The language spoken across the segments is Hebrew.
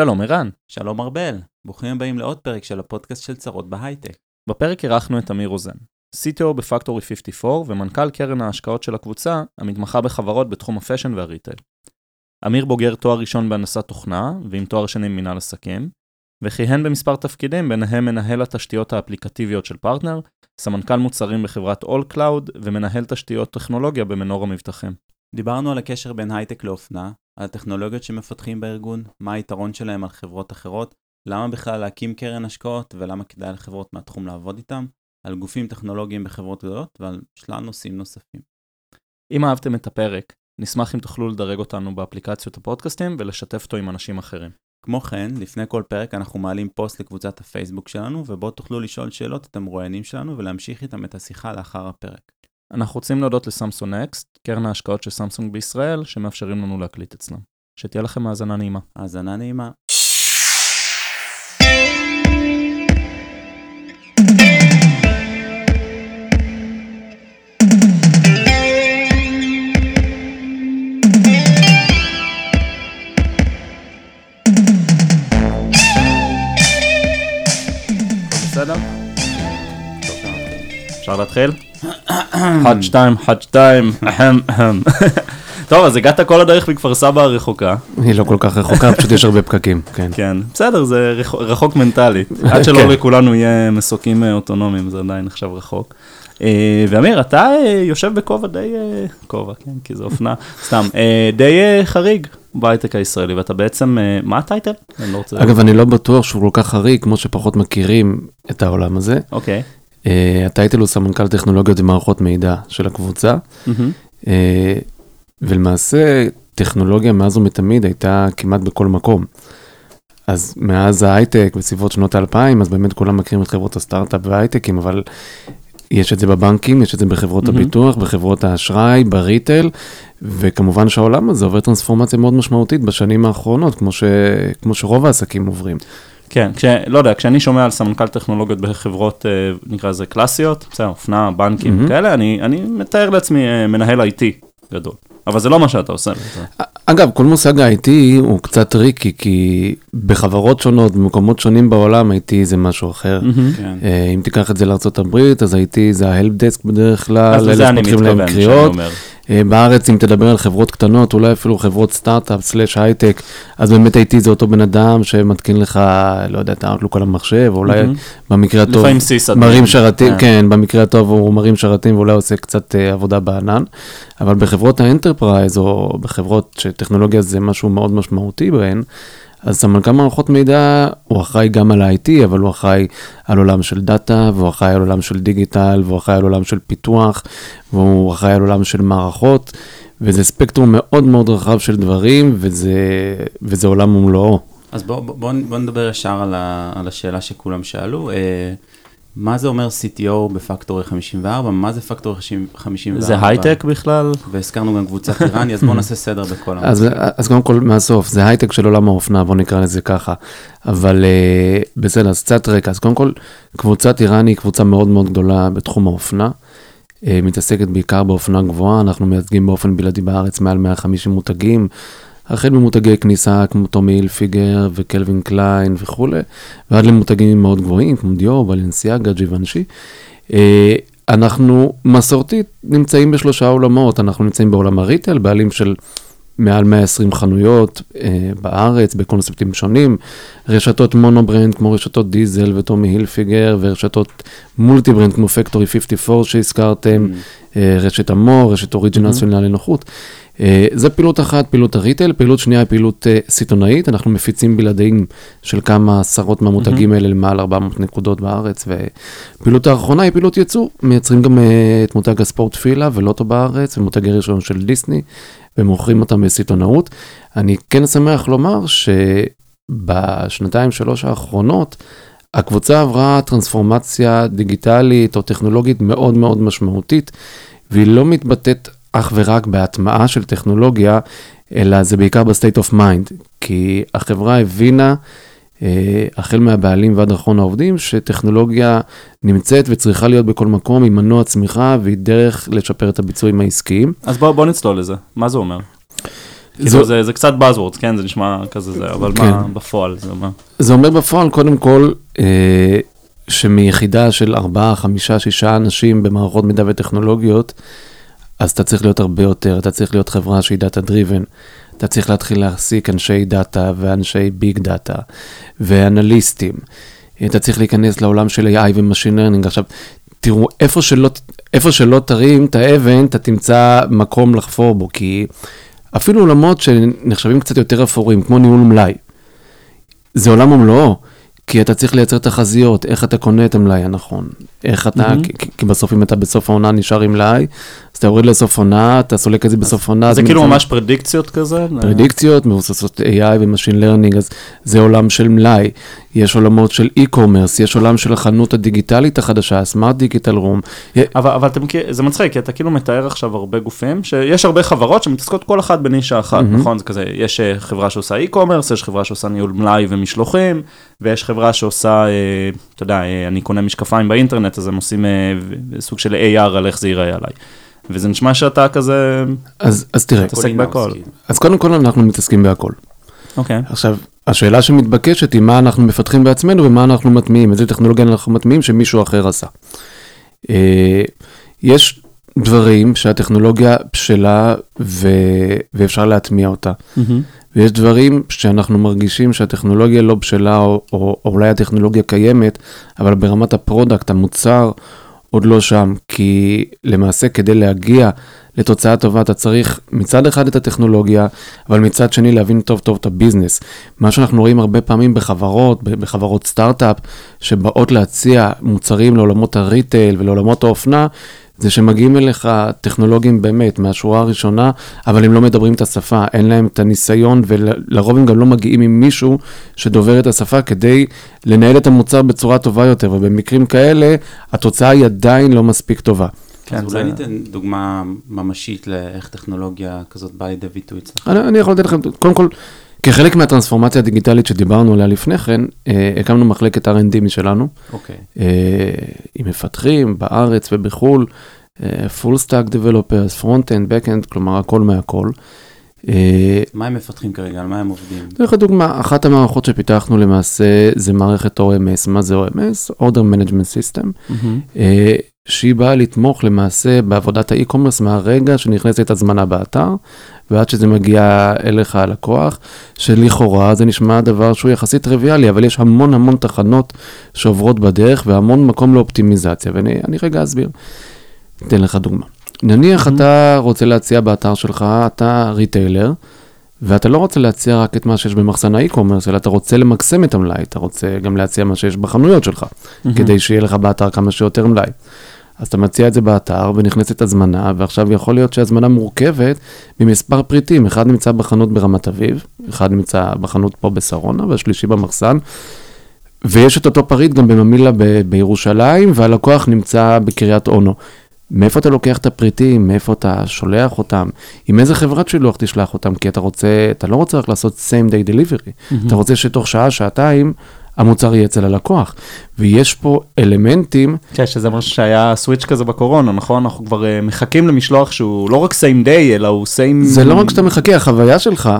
שלום ערן. שלום ארבל, ברוכים הבאים לעוד פרק של הפודקאסט של צרות בהייטק. בפרק אירחנו את אמיר רוזן, CTO בפקטורי 54 ומנכ"ל קרן ההשקעות של הקבוצה, המתמחה בחברות בתחום ה fashion וה retail. אמיר בוגר תואר ראשון בהנדסת תוכנה, ועם תואר שני במנהל עסקים, וכיהן במספר תפקידים, ביניהם מנהל התשתיות האפליקטיביות של פרטנר, סמנכ"ל מוצרים בחברת All Cloud ומנהל תשתיות טכנולוגיה במנורה מבטחים. דיברנו על הקשר בין הייטק לאופנה, על הטכנולוגיות שמפתחים בארגון, מה היתרון שלהם על חברות אחרות, למה בכלל להקים קרן השקעות ולמה כדאי לחברות מהתחום לעבוד איתם, על גופים טכנולוגיים בחברות גדולות ועל שלל נושאים נוספים. אם אהבתם את הפרק, נשמח אם תוכלו לדרג אותנו באפליקציות הפודקאסטים ולשתף אותו עם אנשים אחרים. כמו כן, לפני כל פרק אנחנו מעלים פוסט לקבוצת הפייסבוק שלנו, ובו תוכלו לשאול שאלות את המרואיינים שלנו ולהמשיך איתם את השיחה לאחר הפרק. אנחנו רוצים להודות לסמסונג נקסט, קרן ההשקעות של סמסונג בישראל, שמאפשרים לנו להקליט אצלם. שתהיה לכם האזנה נעימה. האזנה נעימה. אפשר להתחיל? חד שתיים, חד שתיים, אהם אהם. טוב, אז הגעת כל הדרך מכפר סבא הרחוקה. היא לא כל כך רחוקה, פשוט יש הרבה פקקים, כן. כן, בסדר, זה רח- רחוק מנטלית. עד שלא כן. לכולנו יהיה מסוקים אה, אוטונומיים, זה עדיין נחשב רחוק. אה, ואמיר, אתה אה, יושב בכובע די, כובע, כן, כי זה אופנה, סתם, די חריג בהייטק הישראלי, ואתה בעצם, מה הטייטל? אני לא רוצה... אגב, אני לא בטוח שהוא כל כך חריג, כמו שפחות מכירים את העולם הזה. אוקיי. הטייטל הוא סמנכ"ל טכנולוגיות ומערכות מידע של הקבוצה. אה, ולמעשה, טכנולוגיה מאז ומתמיד הייתה כמעט בכל מקום. אז מאז ההייטק, בסביבות שנות האלפיים, אז באמת כולם מכירים את חברות הסטארט-אפ וההייטקים, אבל יש את זה בבנקים, יש את זה בחברות מהמם. הביטוח, בחברות האשראי, בריטל, וכמובן שהעולם הזה עובר טרנספורמציה מאוד משמעותית בשנים האחרונות, כמו, ש... כמו שרוב העסקים עוברים. כן, כש, לא יודע, כשאני שומע על סמנכ"ל טכנולוגיות בחברות, אה, נקרא לזה קלאסיות, בסדר, אופנה, בנקים מהמם. כאלה, אני, אני מתאר לעצמי אה, מנהל IT גדול. אבל זה לא מה שאתה עושה. אגב, כל מושג ה-IT הוא קצת טריקי, כי בחברות שונות, במקומות שונים בעולם, IT זה משהו אחר. כן. אה, אם תיקח את זה לארה"ב, אז IT זה ה-help desk בדרך כלל, אלה שפותחים להם קריאות. אה, בארץ, אם תדבר על חברות קטנות, אולי אפילו חברות סטארט-אפ סלאש הייטק, אז באמת IT זה אותו בן אדם שמתקין לך, לא יודע, את האוטלוק על המחשב, או אולי. במקרה הטוב, לפעמים sys. מרים שרתים, כן. כן, במקרה הטוב הוא מרים שרתים ואולי עושה קצת אה, עבודה בענן, אבל בחברות ה enterprise, או בחברות שטכנולוגיה זה משהו מאוד משמעותי בהן, אז סמנכ"ל מערכות מידע הוא אחראי גם על ה-IT, אבל הוא אחראי על עולם של data, והוא אחראי על עולם של דיגיטל, והוא אחראי על עולם של פיתוח, והוא אחראי על עולם של מערכות, וזה ספקטרום מאוד מאוד רחב של דברים, וזה, וזה עולם ומלואו. אז בואו בוא, בוא, נדבר ישר על, ה, על השאלה שכולם שאלו. מה זה אומר CTO בפקטורי 54? מה זה פקטורי 54? זה הייטק בכלל? והזכרנו גם קבוצת איראני, אז בואו נעשה סדר בכל אז, אז קודם כל מהסוף, זה הייטק של עולם האופנה, בוא נקרא לזה ככה. אבל אה, בסדר, אז קצת רקע. אז קודם כל, קבוצת איראני היא קבוצה מאוד מאוד גדולה בתחום האופנה. אה, מתעסקת בעיקר באופנה גבוהה, אנחנו מייצגים באופן בלעדי בארץ מעל 150 מותגים, החל ממותגי כניסה כמו טומי הילפיגר וקלווין קליין וכולי, ועד למותגים מאוד גבוהים כמו דיור, בלנסיאגה, ג'יבנשי. אה, אנחנו מסורתית נמצאים בשלושה עולמות, אנחנו נמצאים בעולם ה retail, בעלים של מעל 120 חנויות אה, בארץ בקונספטים שונים, רשתות mono brand כמו רשתות דיזל וטומי הילפיגר, ורשתות מולטי ברנד כמו פקטורי 54 שהזכרתם, אה, רשת המור, רשת אוריג'ינל של נעלי נוחות. אה, זה פעילות אחת, פעילות הריטל, פעילות שנייה היא פעילות אה, סיטונאית, אנחנו מפיצים בלעדיים של כמה עשרות מהמותגים האלה למעל 400 נקודות בארץ, ופעילות האחרונה היא פעילות ייצוא, מייצרים גם אה, את מותג הספורט פילה ולוטו בארץ, ומותגי ראשון של דיסני, ומוכרים אותם בסיטונאות. אני כן שמח לומר שבשנתיים שלוש האחרונות, הקבוצה עברה טרנספורמציה דיגיטלית או טכנולוגית מאוד מאוד משמעותית, והיא לא מתבטאת אך ורק בהטמעה של טכנולוגיה, אלא זה בעיקר ב-state of mind, כי החברה הבינה, אה, החל מהבעלים ועד אחרון העובדים, שטכנולוגיה נמצאת וצריכה להיות בכל מקום, היא מנוע צמיחה והיא דרך לשפר את הביצועים העסקיים. אז בוא, בוא נצלול לזה, מה זה אומר? כאילו זו- זה, זה קצת buzzwords, כן, זה נשמע כזה זה, אבל כן. מה בפועל זה מה? זה אומר בפועל, קודם כל, אה, שמיחידה של ארבעה, חמישה, שישה אנשים במערכות מידע וטכנולוגיות, אז אתה צריך להיות הרבה יותר, אתה צריך להיות חברה שהיא data driven. אתה צריך להתחיל להעסיק אנשי data ואנשי big data ואנליסטים. אתה צריך להיכנס לעולם של AI ו machine learning. עכשיו, תראו, איפה שלא, איפה שלא תרים את האבן, אתה תמצא מקום לחפור בו, כי אפילו עולמות שנחשבים קצת יותר אפורים, כמו ניהול מלאי, זה עולם ומלואו, כי אתה צריך לייצר תחזיות, איך אתה קונה את המלאי הנכון, איך אתה, מהמם. כי, כי בסוף אם אתה בסוף העונה נשאר עם מלאי, אז אתה יורד לסוף עונה, אתה סולק את זה בסוף עונה. זה כאילו ממש פרדיקציות כזה? פרדיקציות, מבוססות AI ו machine learning, אז זה עולם של מלאי. יש עולמות של e-commerce, יש עולם של החנות הדיגיטלית החדשה, smart digital room. אבל, אבל אתה מכיר, זה מצחיק, כי אתה כאילו מתאר עכשיו הרבה גופים, שיש הרבה חברות שמתעסקות כל אחת בנישה אחת, מהמם. נכון? זה כזה, יש אה, חברה שעושה e-commerce, יש חברה שעושה ניהול מלאי ומשלוחים, ויש חברה שעושה, אה, אתה יודע, אה, אני קונה משקפיים באינטרנט, אז הם עושים אה, סוג של AR על איך זה ייראה עליי. וזה נשמע שאתה כזה, אז, אז תראה, מתעסק בהכל. אז קודם כל אנחנו מתעסקים בהכל. אוקיי. עכשיו, השאלה שמתבקשת היא מה אנחנו מפתחים בעצמנו ומה אנחנו מטמיעים, איזה טכנולוגיה אנחנו מטמיעים שמישהו אחר עשה. אה, יש דברים שהטכנולוגיה בשלה ו... ואפשר להטמיע אותה. ויש דברים שאנחנו מרגישים שהטכנולוגיה לא בשלה, או, או, או אולי הטכנולוגיה קיימת, אבל ברמת ה product, המוצר, עוד לא שם. כי למעשה כדי להגיע לתוצאה טובה, אתה צריך מצד אחד את הטכנולוגיה, אבל מצד שני להבין טוב טוב את ה business. מה שאנחנו רואים הרבה פעמים בחברות, בחברות סטארט-אפ, שבאות להציע מוצרים לעולמות הריטייל ולעולמות האופנה, זה שמגיעים אליך טכנולוגים באמת מהשורה הראשונה, אבל הם לא מדברים את השפה, אין להם את הניסיון, ולרוב הם גם לא מגיעים עם מישהו שדובר את השפה כדי לנהל את המוצר בצורה טובה יותר, ובמקרים כאלה התוצאה היא עדיין לא מספיק טובה. כן, אז זה- אולי ניתן דוגמה ממשית לאיך טכנולוגיה כזאת באה לידי ביטוי אצלך. אני, אני יכול לתת לכם, קודם כל, כחלק מהטרנספורמציה הדיגיטלית שדיברנו עליה לפני כן, אה, הקמנו מחלקת R&D משלנו, אוקיי. אה, עם מפתחים בארץ ובחו"ל, אה, full stack developers, front-end, back-end, כלומר הכל מהכל. מה הם מפתחים כרגע? על מה הם עובדים? אתן לך דוגמה, אחת המערכות שפיתחנו למעשה זה מערכת OMS, מה זה OMS? Order Management System, מהמם. שהיא באה לתמוך למעשה בעבודת האי-קומרס מהרגע שנכנסת הזמנה באתר, ועד שזה מגיע אליך הלקוח, שלכאורה זה נשמע דבר שהוא יחסית טריוויאלי, אבל יש המון המון תחנות שעוברות בדרך והמון מקום לאופטימיזציה, ואני אני רגע אסביר. אתן לך דוגמה. נניח אתה רוצה להציע באתר שלך, אתה retailer, ואתה לא רוצה להציע רק את מה שיש במחסן ה e-commerce, אלא אתה רוצה למקסם את המלאי, אתה רוצה גם להציע מה שיש בחנויות שלך, כדי שיהיה לך באתר כמה שיותר מלאי. אז אתה מציע את זה באתר ונכנסת הזמנה, ועכשיו יכול להיות שהזמנה מורכבת ממספר פריטים, אחד נמצא בחנות ברמת אביב, אחד נמצא בחנות פה בשרונה, והשלישי במחסן, ויש את אותו פריט גם בממילה ב- בירושלים, והלקוח נמצא בקריית אונו. מאיפה אתה לוקח את הפריטים, מאיפה אתה שולח אותם, עם איזה חברת שילוח תשלח אותם, כי אתה רוצה, אתה לא רוצה רק לעשות same day delivery, אתה רוצה שתוך שעה, שעתיים, המוצר יהיה אצל הלקוח. ויש פה אלמנטים, כן, שזה משהו שהיה סוויץ' כזה בקורונה, נכון? אנחנו כבר אה, מחכים למשלוח שהוא לא רק same day, אלא הוא same... זה לא רק שאתה מחכה, החוויה שלך,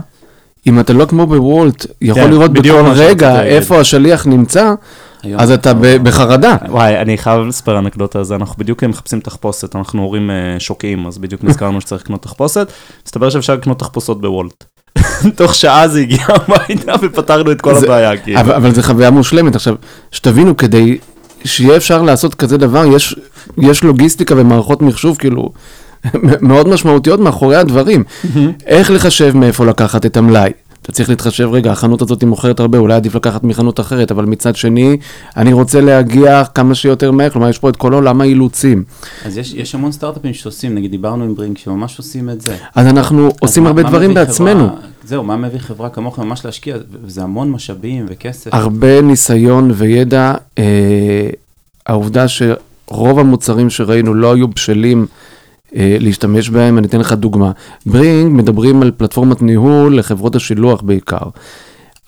אם אתה לא כמו בוולט, יכול כן, לראות בכל רגע. איפה השליח נמצא, היום- אז אתה ב- בחרדה. וואי, אני חייב לספר אנקדוטה על זה, אנחנו בדיוק מחפשים תחפושת, אנחנו הורים אה, שוקעים, אז בדיוק נזכרנו שצריך לקנות תחפושת, מסתבר שאפשר לקנות תחפושות בוולט. תוך שעה זה הגיע הביתה ופתרנו את כל זה- הבעיה, כאילו. אבל, אבל זו חוויה מושלמת. עכשיו, שתבינו, כדי שיהיה אפשר לעשות כזה דבר, יש, יש לוגיסטיקה ומערכות מחשוב, כאילו, מאוד משמעותיות מאחורי הדברים. איך לחשב מאיפה לקחת את המלאי? אתה צריך להתחשב, רגע, החנות הזאת מוכרת הרבה, אולי עדיף לקחת מחנות אחרת, אבל מצד שני, אני רוצה להגיע כמה שיותר מהר, כלומר, יש פה את כל עולם האילוצים. אז יש, יש המון סטארט-אפים שעושים, נגיד דיברנו עם ברינק, שממש עושים את זה. אז אנחנו עושים אז הרבה מה- מה דברים בעצמנו. חברה, זהו, מה מביא חברה כמוך ממש להשקיע, וזה המון משאבים וכסף. הרבה ניסיון וידע. אה, העובדה שרוב המוצרים שראינו לא היו בשלים להשתמש בהם, אני אתן לך דוגמה. ברינג מדברים על פלטפורמת ניהול לחברות השילוח בעיקר.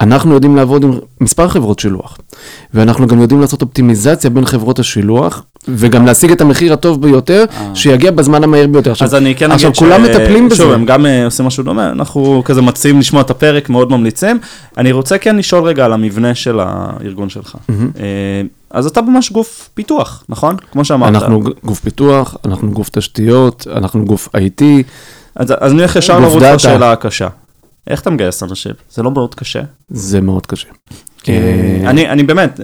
אנחנו יודעים לעבוד עם מספר חברות שילוח, ואנחנו גם יודעים לעשות אופטימיזציה בין חברות השילוח, וגם להשיג את המחיר הטוב ביותר, אה. שיגיע בזמן המהיר ביותר. עכשיו, אז אני כן עכשיו, אגיד כולם מטפלים בזה. שוב, הם גם אה, עושים משהו דומה, אנחנו כזה מציעים לשמוע את הפרק, מאוד ממליצים. אני רוצה כן לשאול רגע על המבנה של הארגון שלך. מהמם. אה, אז אתה ממש גוף פיתוח, נכון? כמו שאמרת. אנחנו גוף פיתוח, אנחנו גוף תשתיות, אנחנו גוף IT, אז אז אני הולך ישר לרוץ. לשאלה הקשה. איך אתה מגייס אנשים? זה לא מאוד קשה. זה מאוד קשה. כי אה, אני, אני באמת,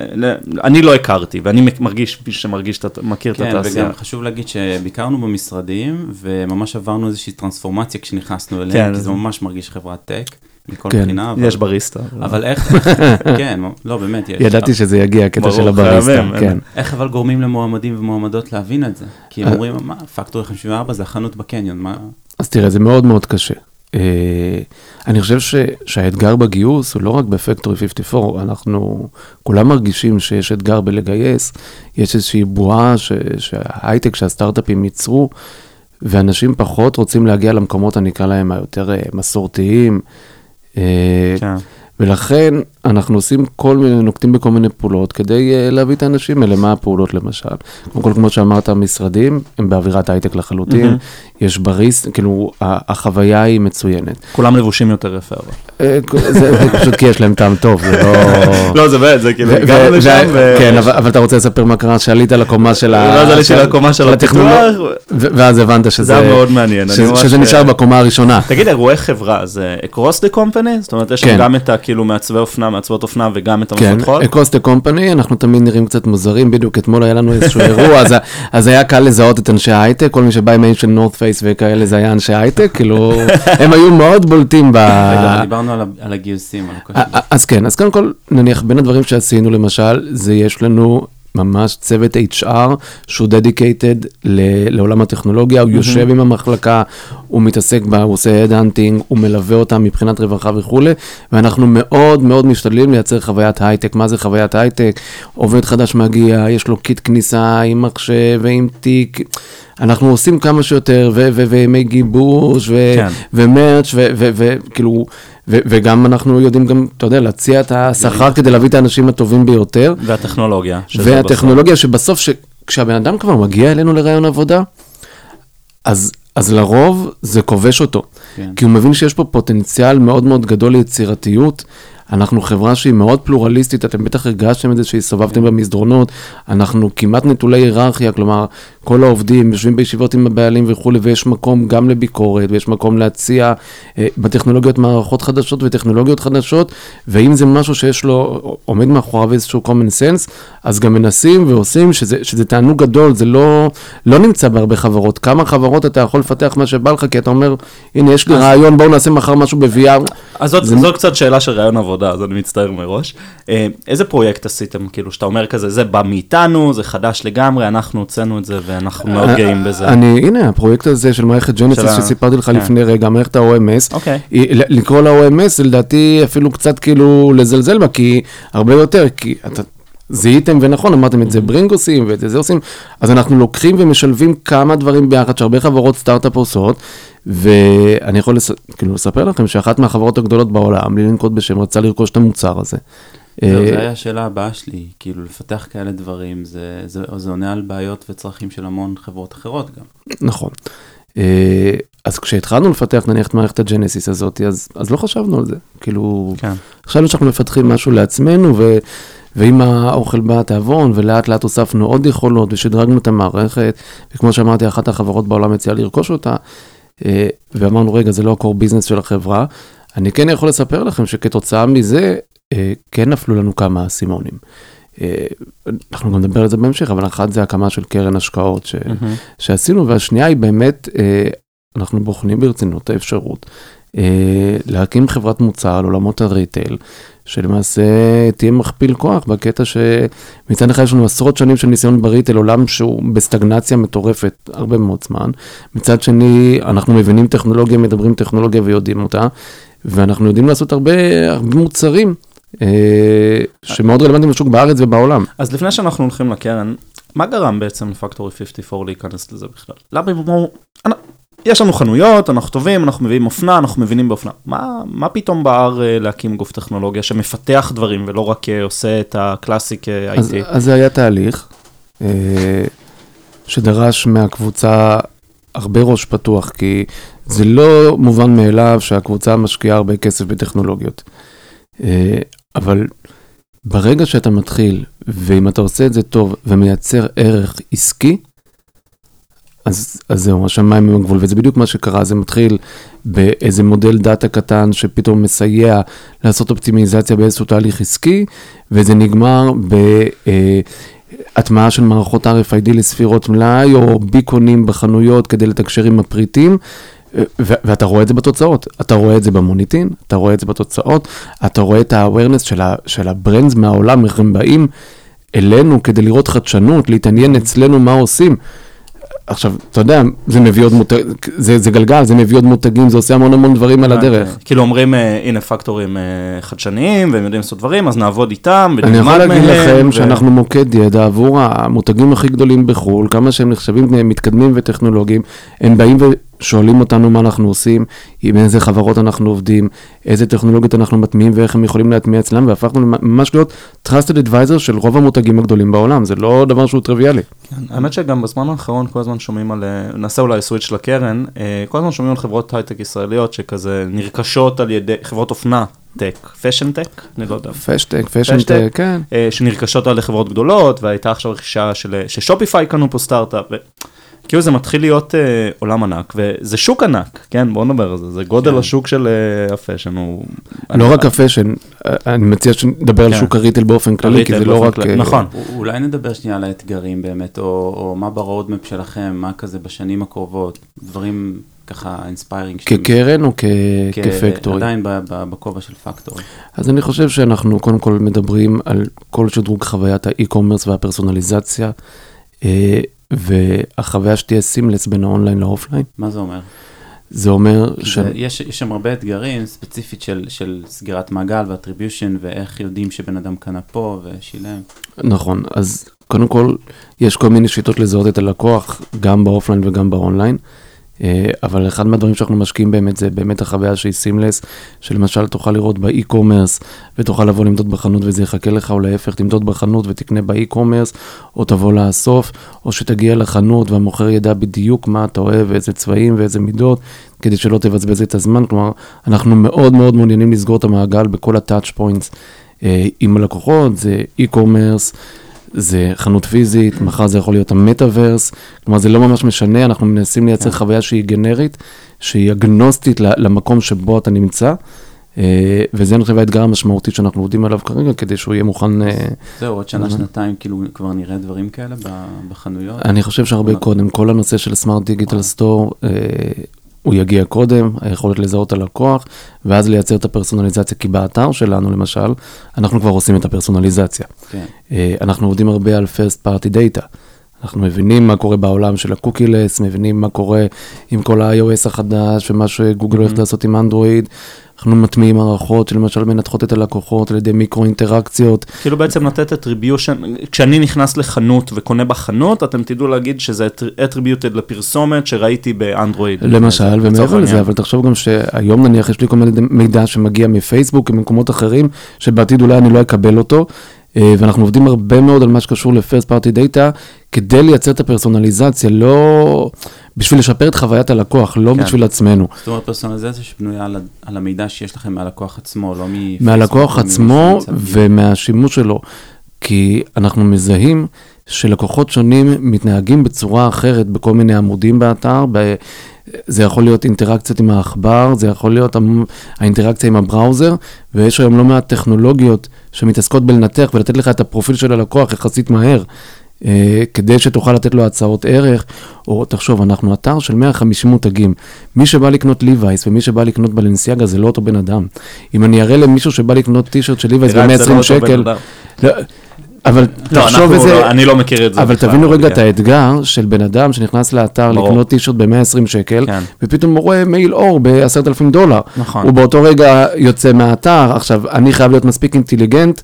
אני לא הכרתי, ואני מרגיש, מי שמרגיש, את מכיר את כן, התעשייה. וגם חשוב להגיד שביקרנו במשרדים, וממש עברנו איזושהי טרנספורמציה כשנכנסנו כן, אליהם, כי זה- זה ממש מרגיש חברת טק, מכל כן, בחינה. אבל- יש בריסטה. אבל איך, כן, לא, באמת יש. ידעתי שזה יגיע, הקטע של הבריסטה, חייבים, כן. איך אבל גורמים למועמדים ומועמדות להבין את זה? כי הם אה. אומרים, מה, פקטורי 54 זה החנות בקניון, מה... אז תראה, זה מאוד מאוד קשה. אה, אני חושב ש, שהאתגר בגיוס הוא לא רק בפקטורי 54, אנחנו כולם מרגישים שיש אתגר בלגייס, יש איזושהי בועה ש, שההייטק, שהסטארט-אפים ייצרו, ואנשים פחות רוצים להגיע למקומות, אני אקרא להם היותר אה, מסורתיים. אה, כן. ולכן אנחנו עושים כל מיני, נוקטים בכל מיני פעולות כדי uh, להביא את האנשים האלה, מה הפעולות למשל. קודם כל, כמו שאמרת, המשרדים הם באווירת הייטק לחלוטין, מהמם. יש בריס, כאילו, החוויה היא מצוינת. כולם לבושים יותר יפה, אבל. אה, זה פשוט כי יש להם טעם טוב, זה לא... לא, זה באמת, זה כאילו, הגענו לשם, ו-. כן, אבל אתה רוצה לספר מה קרה שעלית לקומה של ה... ואז עליתי לקומה של הטכנולוג- הפיתוח, ו- ואז הבנת שזה... זה היה מאוד מעניין. שזה- נשאר בקומה הראשונה. תגיד, אירועי חברה, זה across the company? זאת אומרת, יש כן. גם את הכאילו מעצבי אופנה, מעצבות אופנה וגם את כן, המפתחות? אקרוס דה קומפני, אנחנו תמיד נראים קצת מוזרים, בדיוק אתמול היה לנו איזשהו אירוע, אז, אז היה קל לזהות את אנשי ההייטק, כל מי שבא עם של נורת' פייס וכאלה, זה היה אנשי הייטק, כאילו, הם היו מאוד בולטים ב... רגע, דיברנו על על הגיוסים, על אז כן, אז קודם כל, נניח, בין הדברים שעשינו למשל, זה יש לנו ממש צוות HR שהוא dedicated ל- לעולם הטכנולוגיה, הוא יושב עם המחלקה, הוא מתעסק בה, הוא עושה headhunting, הוא מלווה אותם מבחינת רווחה וכולי, ואנחנו מאוד מאוד משתדלים לייצר חוויית הייטק. מה זה חוויית הייטק? עובד חדש מגיע, יש לו קיט כניסה עם מחשב ועם תיק. אנחנו עושים כמה שיותר, וימי גיבוש, כן. ומרץ' וכאילו, ו- וגם אנחנו יודעים גם, אתה יודע, להציע את השכר כדי להביא את האנשים הטובים ביותר. והטכנולוגיה. והטכנולוגיה שבסוף, ש- כשהבן אדם כבר מגיע אלינו לרעיון עבודה, אז, אז לרוב זה כובש אותו. כן. כי הוא מבין שיש פה פוטנציאל מאוד מאוד גדול ליצירתיות. אנחנו חברה שהיא מאוד פלורליסטית, אתם בטח הרגשתם את זה שהסתובבתם במסדרונות, אנחנו כמעט נטולי היררכיה, כלומר, כל העובדים יושבים בישיבות עם הבעלים וכולי, ויש מקום גם לביקורת, ויש מקום להציע אה, בטכנולוגיות מערכות חדשות וטכנולוגיות חדשות, ואם זה משהו שיש לו, עומד מאחוריו איזשהו common sense, אז גם מנסים ועושים, שזה, שזה תענוג גדול, זה לא, לא נמצא בהרבה חברות. כמה חברות אתה יכול לפתח מה שבא לך, כי אתה אומר, הנה, יש לי רעיון, בואו נעשה מחר משהו ב-VR. אז זאת, זה- זו קצת שאלה של רעיון עבודה, אז אני מצטער מראש. אה, איזה פרויקט עשיתם, כאילו, שאתה אומר כזה, זה בא מאיתנו, זה חדש לגמרי, אנחנו הוצאנו את זה ואנחנו מאוד גאים בזה. אני, הנה, הפרויקט הזה של מערכת ה- שסיפרתי לך כן. לפני רגע, מערכת ה-OMS, אוקיי. לקרוא לה OMS לדעתי אפילו קצת כאילו לזלזל בה, כי הרבה יותר, כי אתה זיהיתם ונכון, אמרתם את זה ברינג עושים ואת זה עושים, אז אנחנו לוקחים ומשלבים כמה דברים ביחד שהרבה חברות סטארט-אפ עושות, ואני יכול לס... כאילו לספר לכם שאחת מהחברות הגדולות בעולם, בלי לנקוט בשם, רצה לרכוש את המוצר הזה. זהו, אה, זה היה השאלה הבאה שלי, כאילו לפתח כאלה דברים, זה, זה, זה עונה על בעיות וצרכים של המון חברות אחרות גם. נכון. אה, אז כשהתחלנו לפתח נניח את מערכת הג'נסיס הזאת, אז, אז לא חשבנו על זה. כאילו, כן. חשבנו שאנחנו מפתחים משהו לעצמנו, ו, ועם האוכל בא התיאבון, ולאט לאט הוספנו עוד יכולות, ושדרגנו את המערכת, וכמו שאמרתי, אחת החברות בעולם הציעה לרכוש אותה, אה, ואמרנו, רגע, זה לא ה-core business של החברה. אני כן יכול לספר לכם שכתוצאה מזה, אה, כן נפלו לנו כמה אסימונים. אה, אנחנו גם נדבר על זה בהמשך, אבל אחת זה הקמה של קרן השקעות, ש... מהמם. שעשינו, והשנייה היא באמת, אנחנו בוחנים ברצינות האפשרות להקים חברת מוצר על עולמות הריטייל, שלמעשה תהיה מכפיל כוח בקטע שמצד אחד יש לנו עשרות שנים של ניסיון בריטייל, עולם שהוא בסטגנציה מטורפת הרבה מאוד זמן. מצד שני, אנחנו מבינים טכנולוגיה, מדברים טכנולוגיה ויודעים אותה, ואנחנו יודעים לעשות הרבה, הרבה מוצרים. אה, שמאוד רלוונטיים לשוק בארץ ובעולם. אז לפני שאנחנו הולכים לקרן, מה גרם בעצם לפקטורי 54 להיכנס לזה בכלל? למה הם אמרו, "אנ- יש לנו חנויות, אנחנו טובים, אנחנו מביאים אופנה, אנחנו מבינים באופנה. מה, מה פתאום בער אה, להקים גוף טכנולוגיה שמפתח דברים ולא רק אה, עושה את הקלאסיק אה, אז, IT? אז זה היה תהליך שדרש מהקבוצה הרבה ראש פתוח, כי זה לא מובן מאליו שהקבוצה משקיעה הרבה כסף בטכנולוגיות. אבל ברגע שאתה מתחיל, ואם אתה עושה את זה טוב ומייצר ערך עסקי, אז, אז זהו, השמיים הם הגבול, וזה בדיוק מה שקרה, זה מתחיל באיזה מודל data קטן שפתאום מסייע לעשות אופטימיזציה באיזשהו תהליך עסקי, וזה נגמר בהטמעה של מערכות RFID לספירות מלאי, או beacon ים בחנויות כדי לתקשר עם הפריטים, ו- ואתה רואה את זה בתוצאות, אתה רואה את זה במוניטין, אתה רואה את זה בתוצאות, אתה רואה את ה-awareness של, של ה brands מהעולם, איך הם באים אלינו כדי לראות חדשנות, להתעניין אצלנו מה עושים. עכשיו, אתה יודע, זה מביא עוד מותגים, זה, זה גלגל, זה מביא עוד מותגים, זה עושה המון המון דברים על הדרך. כאילו אומרים, אה, הנה פקטורים אה, חדשניים, והם יודעים לעשות דברים, אז נעבוד איתם, אני יכול ונלמד להגיד מהם. לכם שאנחנו מוקד ידע עבור המותגים הכי גדולים בחו"ל, כמה שהם נחשבים מתקדמים וטכנולוגיים, הם באים ושואלים אותנו מה אנחנו עושים, עם איזה חברות אנחנו עובדים, איזה טכנולוגיות אנחנו מטמיעים ואיך הם יכולים להטמיע אצלם, והפכנו ממש להיות trusted advisor של רוב המותגים הגדולים בעולם, זה לא דבר שהוא טריוויאלי. כן, האמת שגם בזמן האחרון כל הזמן שומעים על, אה, נעשה אולי switch לקרן, אה, כל הזמן שומעים על חברות הייטק ישראליות שכזה נרכשות על ידי, חברות אופנה, tech, fashion tech, אני לא יודע, fashtech, fashion fashtech. tech, כן. אה, שנרכשות על חברות גדולות, והייתה עכשיו רכישה של, ש Shopify קנו פה סטארט-אפ, וכאילו זה מתחיל להיות אה, עולם ענק, וזה שוק ענק, כן, בואו נדבר על זה, זה גודל כן. השוק של אה, ה fashion, הוא... לא רק ה fashion, אני מציע שנדבר על כן. שוק ה retail באופן כללי, כי זה לא רק... כללי, אה, נכון. א- אולי נדבר שנייה על האתגרים באמת, או, או מה ב roadmap שלכם, מה כזה בשנים הקרובות, דברים ככה inspiring. כקרן או כ- כפקטורי? עדיין ב- ב- בכובע של פקטורי. אז אני חושב שאנחנו קודם כל מדברים על כל שדרוג חוויית ה e-commerce והפרסונליזציה, אה, והחוויה שתהיה seamless בין האונליין לאופליין. מה זה אומר? זה אומר ש... זה, יש, יש שם הרבה אתגרים, ספציפית של, של סגירת מעגל ו attribution, ואיך יודעים שבן אדם קנה פה ושילם. נכון, אז קודם כל, יש כל מיני שיטות לזהות את הלקוח, גם באופליין וגם באונליין. אה, אבל אחד מהדברים שאנחנו משקיעים באמת זה באמת החוויה שהיא seamless, שלמשל תוכל לראות ב e-commerce ותוכל לבוא למדוד בחנות וזה יחכה לך, או להפך, תמדוד בחנות ותקנה ב e-commerce, או תבוא לאסוף, או שתגיע לחנות והמוכר ידע בדיוק מה אתה אוהב, ואיזה צבעים ואיזה מידות, כדי שלא תבזבז את הזמן. כלומר, אנחנו מאוד מאוד מעוניינים לסגור את המעגל בכל ה-touch points אה, עם הלקוחות, זה אי-קומרס. זה חנות פיזית, מחר זה יכול להיות המטאוורס, כלומר זה לא ממש משנה, אנחנו מנסים לייצר כן. חוויה שהיא גנרית, שהיא אגנוסטית למקום שבו אתה נמצא, אה, וזה אני חושב האתגר המשמעותי שאנחנו עובדים עליו כרגע, כדי שהוא יהיה מוכן, אה, זהו, עוד שנה. שנתיים, כאילו כבר נראה דברים כאלה בחנויות. אני חושב שהרבה. קודם, כל הנושא של סמארט דיגיטל. סטור, הוא יגיע קודם, היכולת לזהות את הלקוח, ואז לייצר את הפרסונליזציה, כי באתר שלנו למשל, אנחנו כבר עושים את הפרסונליזציה. כן, אה, אנחנו עובדים הרבה על first party data. אנחנו מבינים מה קורה בעולם של הקוקילס, מבינים מה קורה עם כל ה-iOS החדש ומה שגוגל הולכת Mhm. לעשות עם אנדרואיד. אנחנו מטמיעים מערכות שלמשל מנתחות את הלקוחות על ידי מיקרו אינטראקציות. כאילו בעצם לתת attribution, כשאני נכנס לחנות וקונה בחנות, אתם תדעו להגיד שזה attributed לפרסומת שראיתי באנדרואיד. למשל, ומעבר לזה. אבל תחשוב גם שהיום נניח יש לי כל מיני מידע שמגיע מפייסבוק וממקומות אחרים, שבעתיד אולי אני לא אקבל אותו, ואנחנו עובדים הרבה מאוד על מה שקשור ל-first party data, כדי לייצר את הפרסונליזציה, לא בשביל לשפר את חוויית הלקוח, לא כן. בשביל עצמנו. זאת אומרת פרסונליזציה שבנויה על, על המידע שיש לכם מהלקוח עצמו, לא מפייסבוק. מהלקוח ממישהו עצמו. ומהשימוש שלו. כי אנחנו מזהים שלקוחות שונים מתנהגים בצורה אחרת בכל מיני עמודים באתר. ב... זה יכול להיות אינטראקציות עם העכבר, זה יכול להיות האינטראקציה עם הבראוזר, ויש היום לא מעט טכנולוגיות שמתעסקות בלנתח ולתת לך את הפרופיל של הלקוח יחסית מהר. אה, כדי שתוכל לתת לו הצעות ערך, או תחשוב, אנחנו אתר של 150 מותגים. מי שבא לקנות ליווייס ומי שבא לקנות בלנסיאגה זה לא אותו בן אדם. אם אני אראה למישהו שבא לקנות טישרט של ליווייס תראה, זה לא ב-120 אותו בן שקל. לא, אבל לא, תחשוב איזה... לא- אני לא מכיר את זה. אבל בכלל, תבינו רגע כן. את האתגר של בן אדם שנכנס לאתר. לקנות טישרט ב-120 שקל, כן. ופתאום הוא רואה מעיל אור ב-10,000 דולר. נכון. הוא באותו רגע יוצא מהאתר. עכשיו, אני חייב להיות מספיק אינטליגנט,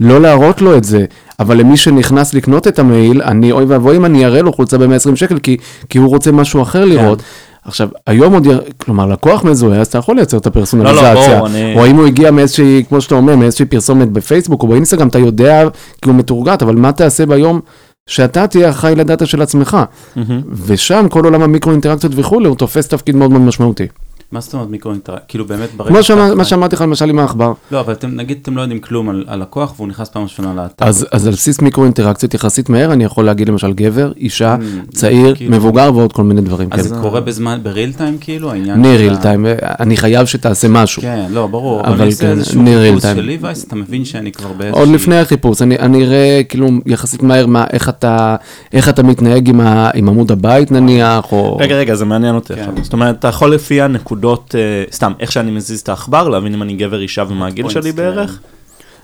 לא להראות לו את זה. אבל למי שנכנס לקנות את המעיל, אני, אוי ואבוי אם אני אראה לו חולצה ב-120 שקל, כי, כי הוא רוצה משהו אחר לראות. כן. עכשיו, היום עוד, כלומר, לקוח מזוהה, אז אתה יכול לייצר את הפרסונליזציה. לא, ברור, אני- או האם הוא הגיע מאיזושהי, כמו שאתה אומר, מאיזושהי פרסומת בפייסבוק או באינסטגרם, אתה יודע, כי הוא מתורגת, אבל מה תעשה ביום שאתה תהיה אחראי לדאטה של עצמך? מהמם. ושם כל עולם המיקרו-אינטראקציות וכולי, הוא תופס תפקיד מאוד מאוד משמעותי. מה זאת אומרת מיקרו אינטראקציה? כאילו באמת ברגע כמו אחראי- מה שאמרתי לך למשל עם העכבר. לא, אבל אתם, נגיד אתם לא יודעים כלום על על לקוח והוא נכנס פעם ראשונה לאתר. אז, אז על בסיס מיקרו-אינטראקציות יחסית מהר, אני יכול להגיד למשל גבר, אישה, Mm, צעיר, כאילו- מבוגר ועוד כל מיני דברים. אז כן. זה קורה בזמן, בריל טיים כאילו? העניין ריל טיים, אני חייב שתעשה משהו. כן, לא, ברור. אבל אבל כן, איזשהו ניר חיפוש real time. של ליווייס, אתה מבין שאני כבר באיזושהי... עוד לפני החיפוש, אני, אני אראה כאילו יחסית מהר מה, איך, אתה, איך אתה מתנהג עם, ה, עם עמוד הבית נניח, או... רגע, רגע, זה מעניין אותי כן. זאת אומרת, אתה יכול לפי הנקודות, אה, סתם, איך שאני מזיז את העכבר, להבין אם אני גבר, אישה ומה הגיל שלי כן. בערך?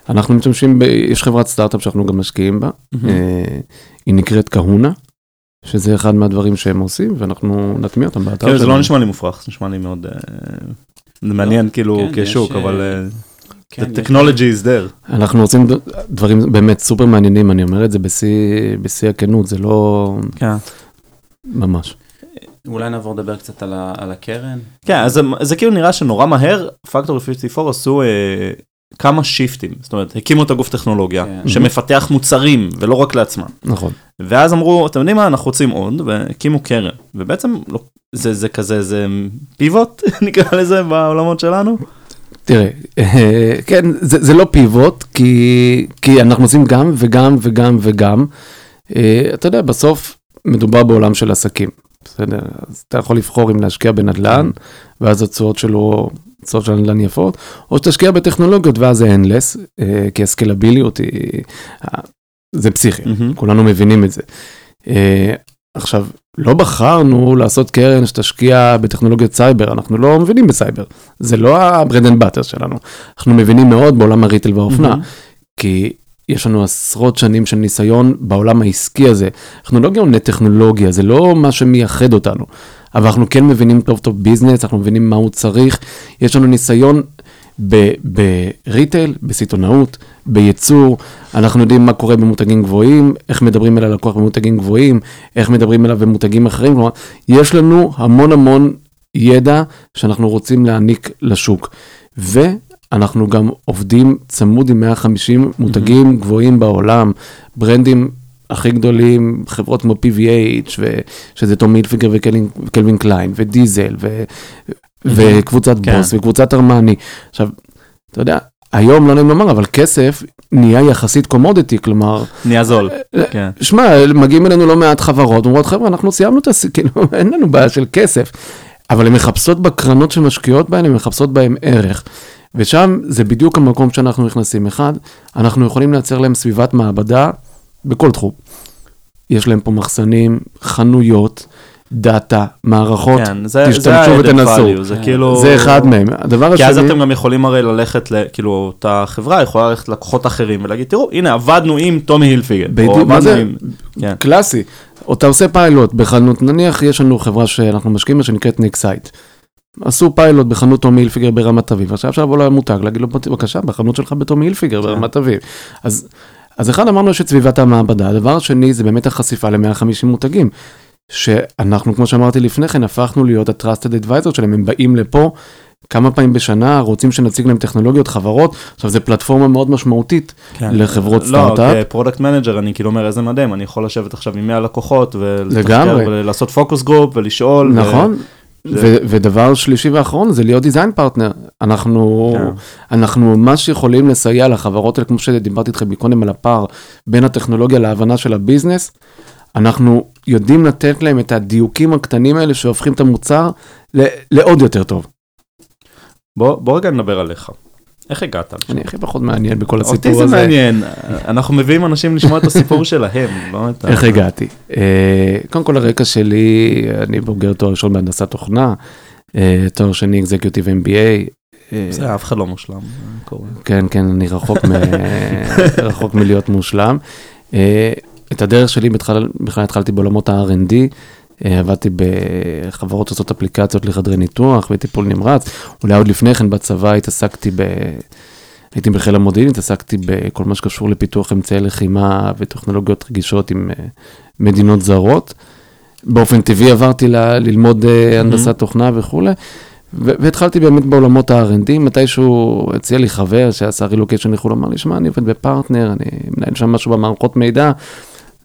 אנחנו משתמשים, ב, יש חברת סטארט-אפ שאנחנו גם משקיעים בה, אה, היא נקראת קהונה, שזה אחד מהדברים שהם עושים, ואנחנו נטמיע אותם באתר כאילו, זה שלנו. לא נשמע לי מופרך, זה נשמע לי מאוד... אה, זה מעניין כאילו כן, כשוק, יש, אבל... כן, the technology is there. אנחנו עושים דברים באמת סופר מעניינים, אני אומר את זה בשיא בשיא הכנות, זה לא כן. ממש. אולי נעבור לדבר קצת על ה- על הקרן. כן, אז זה- זה כאילו נראה שנורא מהר, פקטור 54 עשו אה, כמה שיפטים, זאת אומרת, הקימו את הגוף טכנולוגיה, כן. שמפתח מוצרים, ולא רק לעצמם. נכון. ואז אמרו, אתם יודעים מה, אנחנו רוצים עוד, והקימו קרן. ובעצם, לא, זה, זה כזה, זה פיבוט, נקרא לזה, בעולמות שלנו. תראה, אה, כן, זה, זה לא פיבוט, כי, כי אנחנו עושים גם וגם וגם וגם. אה, אתה יודע, בסוף מדובר בעולם של עסקים, בסדר? אז אתה יכול לבחור אם להשקיע בנדל"ן, ואז התשואות שלו, התשואות של הנדל"ן יפות, או שתשקיע בטכנולוגיות ואז זה endless, אה, כי הסקלביליות היא, אה, זה פסיכי, מהמם. כולנו מבינים את זה. אה, עכשיו, לא בחרנו לעשות קרן שתשקיע בטכנולוגיות סייבר, אנחנו לא מבינים בסייבר, זה לא ה-bread and butter שלנו. אנחנו מבינים מאוד בעולם ה retail והאופנה, מהמם. כי יש לנו עשרות שנים של ניסיון בעולם העסקי הזה. טכנולוגיה הוא טכנולוגיה, זה לא מה שמייחד אותנו. אבל אנחנו כן מבינים טוב טוב ביזנס, אנחנו מבינים מה הוא צריך. יש לנו ניסיון בריטייל, בסיטונאות, בייצור, אנחנו יודעים מה קורה במותגים גבוהים, איך מדברים אל הלקוח במותגים גבוהים, איך מדברים אליו במותגים אחרים, כלומר, יש לנו המון המון ידע שאנחנו רוצים להעניק לשוק. ואנחנו גם עובדים צמוד עם 150 מותגים גבוהים בעולם, ברנדים הכי גדולים, חברות כמו PVH, ו- שזה טומי הילפיגר וקלווין קליין, ודיזל, ו- וקבוצת כן. בוס, וקבוצת ארמני. עכשיו, אתה יודע, היום לא נעים לומר, אבל כסף נהיה יחסית commodity, כלומר, נהיה זול. כן. שמע, מגיעים אלינו לא מעט חברות, אומרות, חבר'ה, אנחנו סיימנו את הס... כאילו, אין לנו בעיה של כסף. אבל הן מחפשות בקרנות שמשקיעות בהן, הן מחפשות בהן ערך. ושם זה בדיוק המקום שאנחנו נכנסים. אחד, אנחנו יכולים לייצר להם סביבת מעבדה בכל תחום. יש להם פה מחסנים, חנויות, דאטה, מערכות, כן, זה תשתמשו זה ותנסו. value, זה כן. כאילו... זה אחד מהם. הדבר כי אז השני, אתם גם יכולים הרי ללכת, ל- כאילו, אותה חברה יכולה ללכת ללקוחות אחרים ולהגיד, תראו, הנה, עבדנו עם טומי הילפיגר. או בדיוק, מה זה? עם- כן. קלאסי. אתה עושה פיילוט בחנות, נניח יש לנו חברה שאנחנו משקיעים בה שנקראת Nexite. עשו פיילוט בחנות טומי הילפיגר ברמת אביב, עכשיו אפשר לבוא למותג, להגיד לו, בבקשה, בחנות שלך בטומי הילפיגר ברמת אביב. אז, אז אחד אמרנו יש את סביבת המעבדה, הדבר השני זה באמת החשיפה ל-150 מותגים. שאנחנו, כמו שאמרתי לפני כן, הפכנו להיות ה-trusted advisor שלהם, הם באים לפה כמה פעמים בשנה, רוצים שנציג להם טכנולוגיות, חברות, עכשיו זו פלטפורמה מאוד משמעותית כן. לחברות לא, סטארט-אפ. כ product manager אני כאילו אומר איזה מדהים, אני יכול לשבת עכשיו עם 100 לקוחות ולתחקר. ולעשות focus group ולשאול. ו- נכון. זה- ו- ודבר שלישי ואחרון זה להיות design partner. אנחנו, כן. אנחנו ממש יכולים לסייע לחברות האלה, כמו שדיברתי איתכם מקודם על הפער בין הטכנולוגיה להבנה של ה business. אנחנו יודעים לתת להם את הדיוקים הקטנים האלה שהופכים את המוצר ל- לעוד יותר טוב. בוא בוא רגע נדבר עליך. איך הגעת? אני הכי פחות מעניין בכל אותי הסיפור זה הזה. מעניין, אנחנו מביאים אנשים לשמוע את הסיפור שלהם, לא את ה... איך הגעתי? אה, קודם כל הרקע שלי, אני בוגר תואר ראשון בהנדסת תוכנה, אה, תואר שני אקזקיוטיב MBA. זה אף אחד לא מושלם, זה קורה. כן, כן, אני רחוק, מ... רחוק מלהיות מושלם. אה, את הדרך שלי בכלל, התחלתי בעולמות ה-R&D, עבדתי בחברות שעושות אפליקציות לחדרי ניתוח וטיפול נמרץ, אולי עוד לפני כן בצבא התעסקתי ב... הייתי בחיל המודיעין, התעסקתי בכל מה שקשור לפיתוח אמצעי לחימה וטכנולוגיות רגישות עם אה, מדינות זרות. באופן טבעי עברתי ל- ללמוד אה, הנדסת תוכנה וכולי, והתחלתי באמת בעולמות ה-R&D, מתישהו הציע לי חבר שעשה רילוקיישן לחו"ל, אמר לי, שמע, אני עובד בפרטנר, אני מנהל שם משהו במערכות מידע.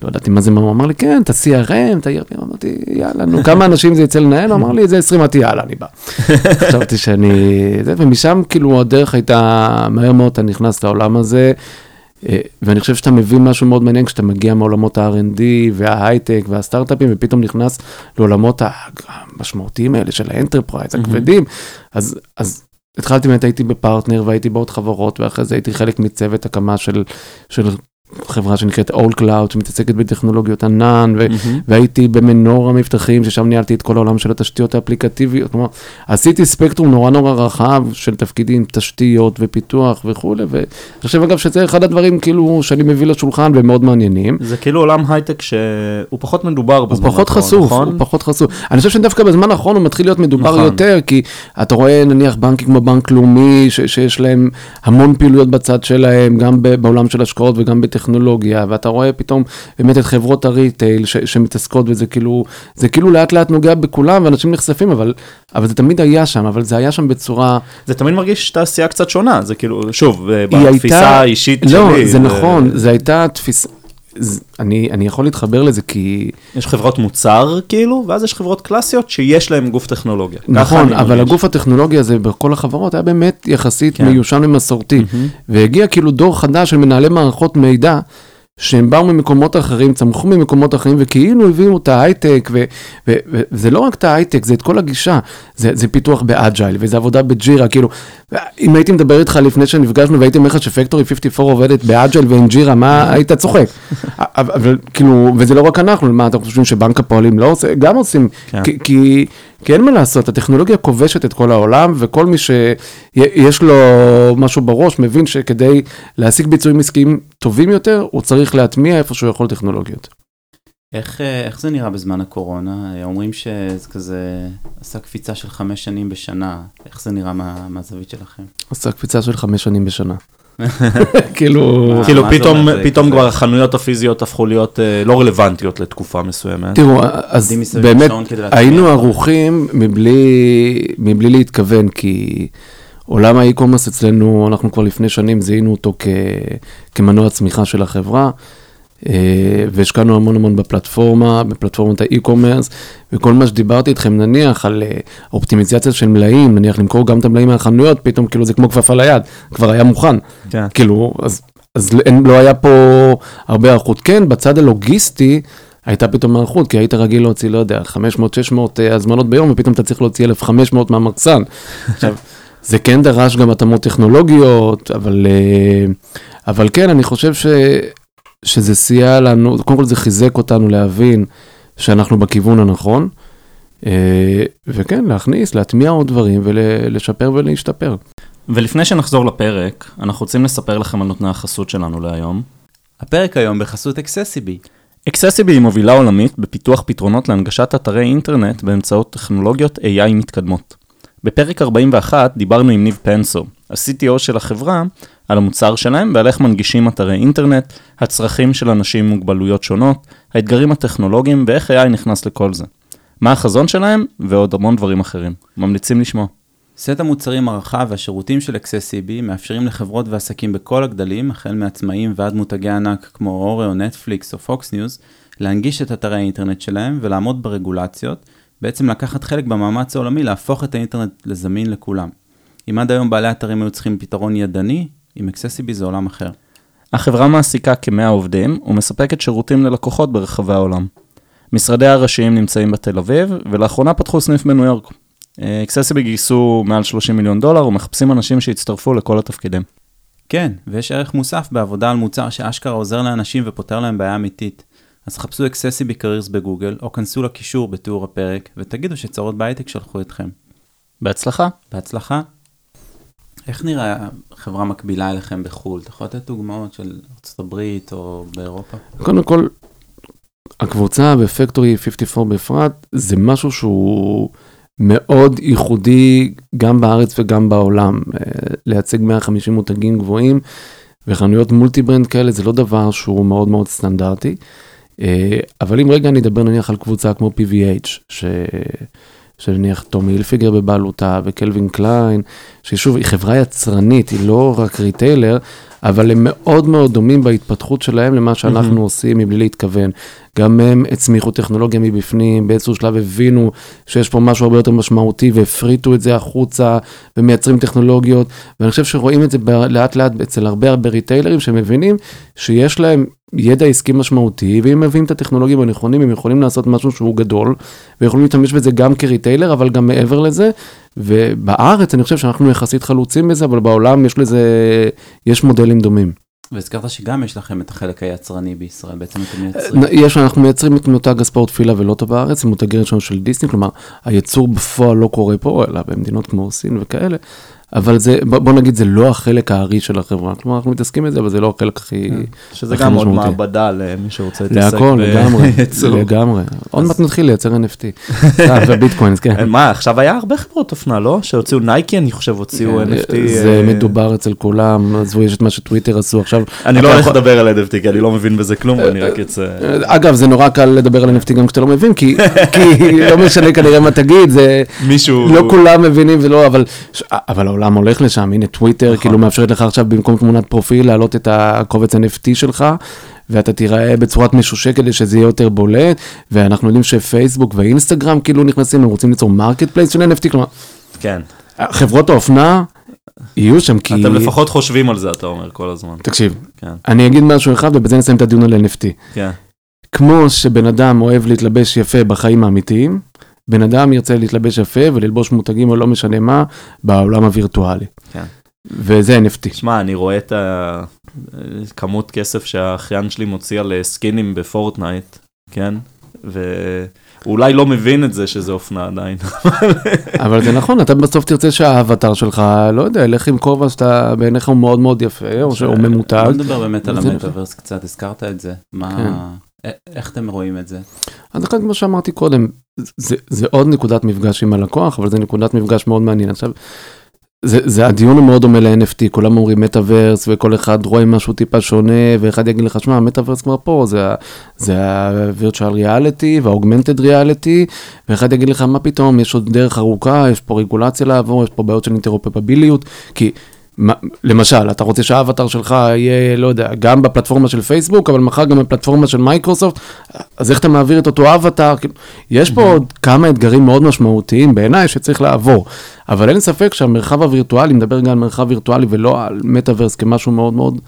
לא ידעתי מה זה, הוא אמר לי, כן, אתה CRM, אתה ERP, אמרתי, יאללה, נו, כמה אנשים זה יצא לנהל? הוא אמר לי, זה 20, אמרתי, יאללה, אני בא. חשבתי שאני... זה, ומשם כאילו הדרך הייתה, מהר מאוד אתה נכנס לעולם הזה, אה, ואני חושב שאתה מבין משהו מאוד מעניין כשאתה מגיע מעולמות ה-R&D וההייטק והסטארט-אפים, ופתאום נכנס לעולמות המשמעותיים האלה של ה enterprise, הכבדים, אז, אז התחלתי באמת, הייתי בפרטנר והייתי בעוד חברות, ואחרי זה הייתי חלק מצוות הקמה של, של חברה שנקראת All Cloud, שמתעסקת בטכנולוגיות ענן, ו- מהמם. והייתי במנורה מבטחים, ששם ניהלתי את כל העולם של התשתיות האפליקטיביות. כלומר, עשיתי ספקטרום נורא נורא רחב של תפקידים, תשתיות ופיתוח וכולי, ואני חושב אגב שזה אחד הדברים כאילו שאני מביא לשולחן ומאוד מעניינים. זה כאילו עולם הייטק שהוא פחות מדובר בזמן האחרון, חשוף, נכון? הוא פחות חשוף. אני חושב שדווקא בזמן האחרון הוא מתחיל להיות מדובר נכון. יותר, כי אתה רואה נניח בנקים כמו בנק לאומי, ש- שיש להם המון פעילויות בצד שלהם, גם בעולם של השקעות וגם בטכנולוגיה, ואתה רואה פתאום באמת את חברות הריטייל ש- שמתעסקות בזה, כאילו, זה כאילו לאט לאט נוגע בכולם ואנשים נחשפים, אבל, אבל זה תמיד היה שם, אבל זה היה שם בצורה... זה תמיד מרגיש תעשייה קצת שונה, זה כאילו, שוב, בתפיסה הייתה- האישית שלי. לא, זה נכון, זה הייתה תפיסה... אני, אני יכול להתחבר לזה כי יש חברות מוצר כאילו, ואז יש חברות קלאסיות שיש להן גוף טכנולוגיה. נכון, אבל מרגיש. הגוף הטכנולוגי הזה בכל החברות היה באמת יחסית כן. מיושן ומסורתי. מהמם. והגיע כאילו דור חדש של מנהלי מערכות מידע, שהם באו ממקומות אחרים, צמחו ממקומות אחרים, וכאילו הביאו את ההייטק, וזה לא רק את ההייטק, זה את כל הגישה. זה, זה פיתוח ב agile, וזה עבודה ב Jira, כאילו, אם הייתי מדבר איתך לפני שנפגשנו והייתי אומר לך שפקטורי 54 עובדת ב agile ועם Jira, מה היית צוחק? אבל, אבל כאילו, וזה לא רק אנחנו, מה אתם חושבים שבנק הפועלים לא עושה? גם עושים, כן. כי, כי, אין מה לעשות, הטכנולוגיה כובשת את כל העולם, וכל מי שיש לו משהו בראש מבין שכדי להשיג ביצועים עסקיים טובים יותר, הוא צריך להטמיע איפה שהוא יכול טכנולוגיות. איך, אה, איך זה נראה בזמן הקורונה? אומרים שזה כזה עשה קפיצה של חמש שנים בשנה. איך זה נראה מה, מהזווית שלכם? עושה קפיצה של חמש שנים בשנה. כאילו, כאילו פתאום, פתאום כבר החנויות הפיזיות הפכו להיות אה, לא רלוונטיות לתקופה מסוימת. תראו, אז באמת. היינו ערוכים מבלי, מבלי להתכוון, כי עולם האי-קומרס אצלנו, אנחנו כבר לפני שנים זיהינו אותו כ, כמנוע צמיחה של החברה, והשקענו המון המון בפלטפורמה, בפלטפורמת האי-קומרס, וכל מה שדיברתי איתכם, נניח על אה, אופטימיזציה של מלאים, נניח למכור גם את המלאים מהחנויות, פתאום כאילו זה כמו כפפה ליד, כבר היה מוכן. כן. כאילו, אז, אז לא היה פה הרבה היערכות. כן, בצד הלוגיסטי הייתה פתאום היערכות, כי היית רגיל להוציא, לא יודע, 500-600 אה, הזמנות ביום, ופתאום אתה צריך להוציא 1,500 מהמחסן. עכשיו, זה כן דרש גם התאמות טכנולוגיות, אבל, אה, אבל כן, אני חושב ש, שזה סייע לנו, קודם כל זה חיזק אותנו להבין שאנחנו בכיוון הנכון, אה, וכן, להכניס, להטמיע עוד דברים ולשפר ולהשתפר. ולפני שנחזור לפרק, אנחנו רוצים לספר לכם על נותני החסות שלנו להיום. הפרק היום בחסות אקססיבי. אקססיבי היא מובילה עולמית בפיתוח פתרונות להנגשת אתרי אינטרנט באמצעות טכנולוגיות AI מתקדמות. בפרק 41 דיברנו עם ניב פנסו, ה-CTO של החברה, על המוצר שלהם ועל איך מנגישים אתרי אינטרנט, הצרכים של אנשים עם מוגבלויות שונות, האתגרים הטכנולוגיים ואיך AI נכנס לכל זה. מה החזון שלהם ועוד המון דברים אחרים. ממליצים לשמוע. סט המוצרים הרחב והשירותים של accessiBe מאפשרים לחברות ועסקים בכל הגדלים, החל מעצמאים ועד מותגי ענק כמו Oreo או נטפליקס או פוקס ניוז, להנגיש את אתרי האינטרנט שלהם ולעמוד ברגולציות, בעצם לקחת חלק במאמץ העולמי להפוך את האינטרנט לזמין לכולם. אם עד היום בעלי אתרים היו צריכים פתרון ידני, עם accessiBe זה עולם אחר. החברה מעסיקה כ-100 עובדים ומספקת שירותים ללקוחות ברחבי העולם. משרדיה הראשיים נמצאים בתל אביב, ולאחרונה פתחו סניף בניו יורק. accessiBe גייסו מעל 30 מיליון דולר ומחפשים אנשים שיצטרפו לכל התפקידים. כן, ויש ערך מוסף בעבודה על מוצר שאשכרה עוזר לאנשים ופותר להם בעיה אמיתית. אז חפשו אקססיבי קרירס בגוגל, או כנסו לקישור בתיאור הפרק, ותגידו שצרות בהייטק שלחו אתכם. בהצלחה. בהצלחה. איך נראה חברה מקבילה אליכם בחו"ל? אתה יכול לתת דוגמאות של ארה"ב או באירופה? קודם כל, הקבוצה בפקטורי 54 בפרט, זה משהו שהוא מאוד ייחודי גם בארץ וגם בעולם. אה, לייצג 150 מותגים גבוהים וחנויות multi brand כאלה זה לא דבר שהוא מאוד מאוד סטנדרטי. אה, אבל אם רגע נדבר נניח על קבוצה כמו PVH, ש... שנניח טומי הילפיגר בבעלותה וקלווין קליין, ששוב היא חברה יצרנית, היא לא רק retailer, אבל הם מאוד מאוד דומים בהתפתחות שלהם למה שאנחנו mm-hmm. עושים מבלי להתכוון. גם הם הצמיחו טכנולוגיה מבפנים, באיזשהו שלב הבינו שיש פה משהו הרבה יותר משמעותי והפריטו את זה החוצה ומייצרים טכנולוגיות, ואני חושב שרואים את זה לאט לאט אצל הרבה הרבה ריטיילרים שמבינים שיש להם ידע עסקי משמעותי, ואם מביאים את הטכנולוגים הנכונים, הם יכולים לעשות משהו שהוא גדול, ויכולים להשתמש בזה גם כריטיילר, אבל גם מעבר לזה, ובארץ אני חושב שאנחנו יחסית חלוצים בזה, אבל בעולם יש לזה, יש מודלים דומים. והזכרת שגם יש לכם את החלק היצרני בישראל, בעצם אתם מייצרים. יש, אנחנו מייצרים את מותג הספורט פילה ולוטו בארץ, עם מותגי ראשון של דיסני, כלומר, הייצור בפועל לא קורה פה, אלא במדינות כמו סין וכאלה, אבל זה, בוא נגיד, זה לא החלק הארי של החברה. כלומר, אנחנו מתעסקים בזה, אבל זה לא החלק הכי כן. שזה גם עוד מעבדה למי שרוצה להתעסק להכל, לגמרי, לגמרי. עוד מעט נתחיל לייצר NFT. וביטקוינס, כן. מה, עכשיו היה הרבה חברות אופנה, לא? שהוציאו נייקי, אני חושב, הוציאו כן, NFT. זה אה, מדובר אצל כולם, עזבו, יש את מה שטוויטר עשו עכשיו. אני לא הולך לדבר על NFT, כי אני לא מבין בזה כלום, ואני רק אצא... אגב, זה נורא קל לדבר על NFT גם כשאתה לא מבין, כי לא משנה כנראה מה תגיד, זה... מישהו... לא כולם מבינים ולא, אבל העולם הולך לשם, הנה טוויטר, נכון. כאילו מאפשרת לך עכשיו במקום תמונת פרופיל להעלות את הקובץ NFT שלך, ואתה תיראה בצורת משושה כדי שזה יהיה יותר בולט, ואנחנו יודעים שפייסבוק ואינסטגרם כאילו נכנסים, הם רוצים ליצור marketplace של NFT, כלומר, כן. חברות האופנה יהיו שם כי... אתם לפחות חושבים על זה, אתה אומר כל הזמן. תקשיב, כן. אני אגיד משהו אחד ובזה נסיים את הדיון על NFT. כן. כמו שבן אדם אוהב להתלבש יפה בחיים האמיתיים, בן אדם ירצה להתלבש יפה וללבוש מותגים או לא משנה מה בעולם הווירטואלי. כן. וזה NFT. שמע, אני רואה את הכמות כסף שהאחיין שלי מוציא על סקינים בפורטנייט, כן? והוא אולי לא מבין את זה שזה אופנה עדיין. אבל זה נכון, אתה בסוף תרצה שהאבטר שלך, לא יודע, לך עם כובע שאתה בעיניך הוא מאוד מאוד יפה, או שהוא ממותג. בוא נדבר באמת על המטאוורס קצת, הזכרת את זה. מה... איך אתם רואים את זה? אז לכן, כמו שאמרתי קודם, זה, זה עוד נקודת מפגש עם הלקוח, אבל זה נקודת מפגש מאוד מעניין. עכשיו, זה, זה הדיון הוא מאוד דומה ל-NFT, כולם אומרים מטאוורס וכל אחד רואה משהו טיפה שונה, ואחד יגיד לך, שמע, המטאוורס כבר פה, זה ה-virtual reality וה-augmented reality, ואחד יגיד לך, מה פתאום, יש עוד דרך ארוכה, יש פה רגולציה לעבור, יש פה בעיות של אינטרופרביליות, כי למשל, אתה רוצה שהאבטר שלך יהיה, לא יודע, גם בפלטפורמה של פייסבוק, אבל מחר גם בפלטפורמה של מייקרוסופט, אז איך אתה מעביר את אותו אבטר? כאילו, יש פה עוד כמה אתגרים מאוד משמעותיים בעיניי שצריך לעבור, אבל אין ספק שהמרחב הווירטואלי, מדבר גם על מרחב וירטואלי ולא על מטאוורס כמשהו מאוד מאוד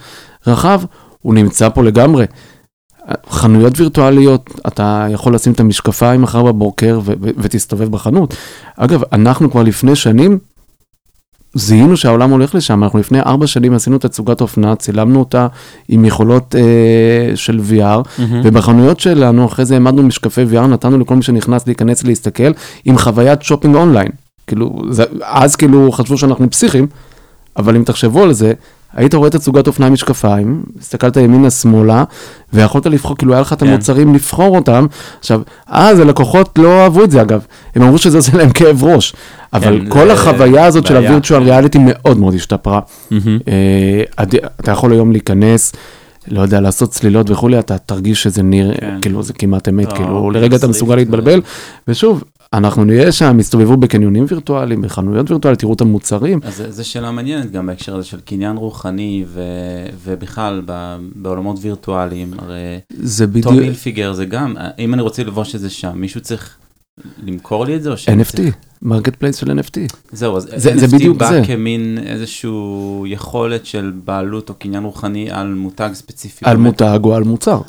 רחב, הוא נמצא פה לגמרי. חנויות וירטואליות, אתה יכול לשים את המשקפיים מחר בבוקר ותסתובב בחנות. אגב, אנחנו כבר לפני שנים, זיהינו שהעולם הולך לשם, אנחנו לפני ארבע שנים עשינו תצוגת אופנה, צילמנו אותה עם יכולות אה, של VR, mm-hmm. ובחנויות שלנו, אחרי זה העמדנו משקפי VR, נתנו לכל מי שנכנס להיכנס להסתכל, עם חוויית שופינג אונליין. כאילו, זה, אז כאילו חשבו שאנחנו פסיכים, אבל אם תחשבו על זה, היית רואה תצוגת אופנה משקפיים, הסתכלת ימינה-שמאלה, ויכולת לבחור, כאילו היה לך את כן. המוצרים לבחור אותם. עכשיו, אז הלקוחות לא אהבו את זה אגב, הם אמרו שזה עושה להם כאב ראש. אבל כן, כל החוויה הזאת של הווירטואל ריאליטי מאוד מאוד השתפרה. אה, אתה יכול היום להיכנס. לא יודע, לעשות צלילות וכולי, אתה תרגיש שזה נראה, כן. כאילו, זה כמעט אמת, לא, כאילו, לרגע אתה מסוגל להתבלבל. ושוב, אנחנו נהיה שם, יסתובבו בקניונים וירטואליים, בחנויות וירטואליות, תראו את המוצרים. אז זו שאלה מעניינת גם בהקשר הזה של קניין רוחני ו, ובכלל ב, בעולמות וירטואליים. הרי זה בדיוק... טומי הילפיגר זה גם, אם אני רוצה ללבוש את זה שם, מישהו צריך למכור לי את זה או שאני NFT. marketplace של NFT. זהו, אז זה, NFT זה בדיוק בא זה. כמין איזשהו יכולת של בעלות או קניין רוחני על מותג ספציפי. על באמת. מותג או על מוצר.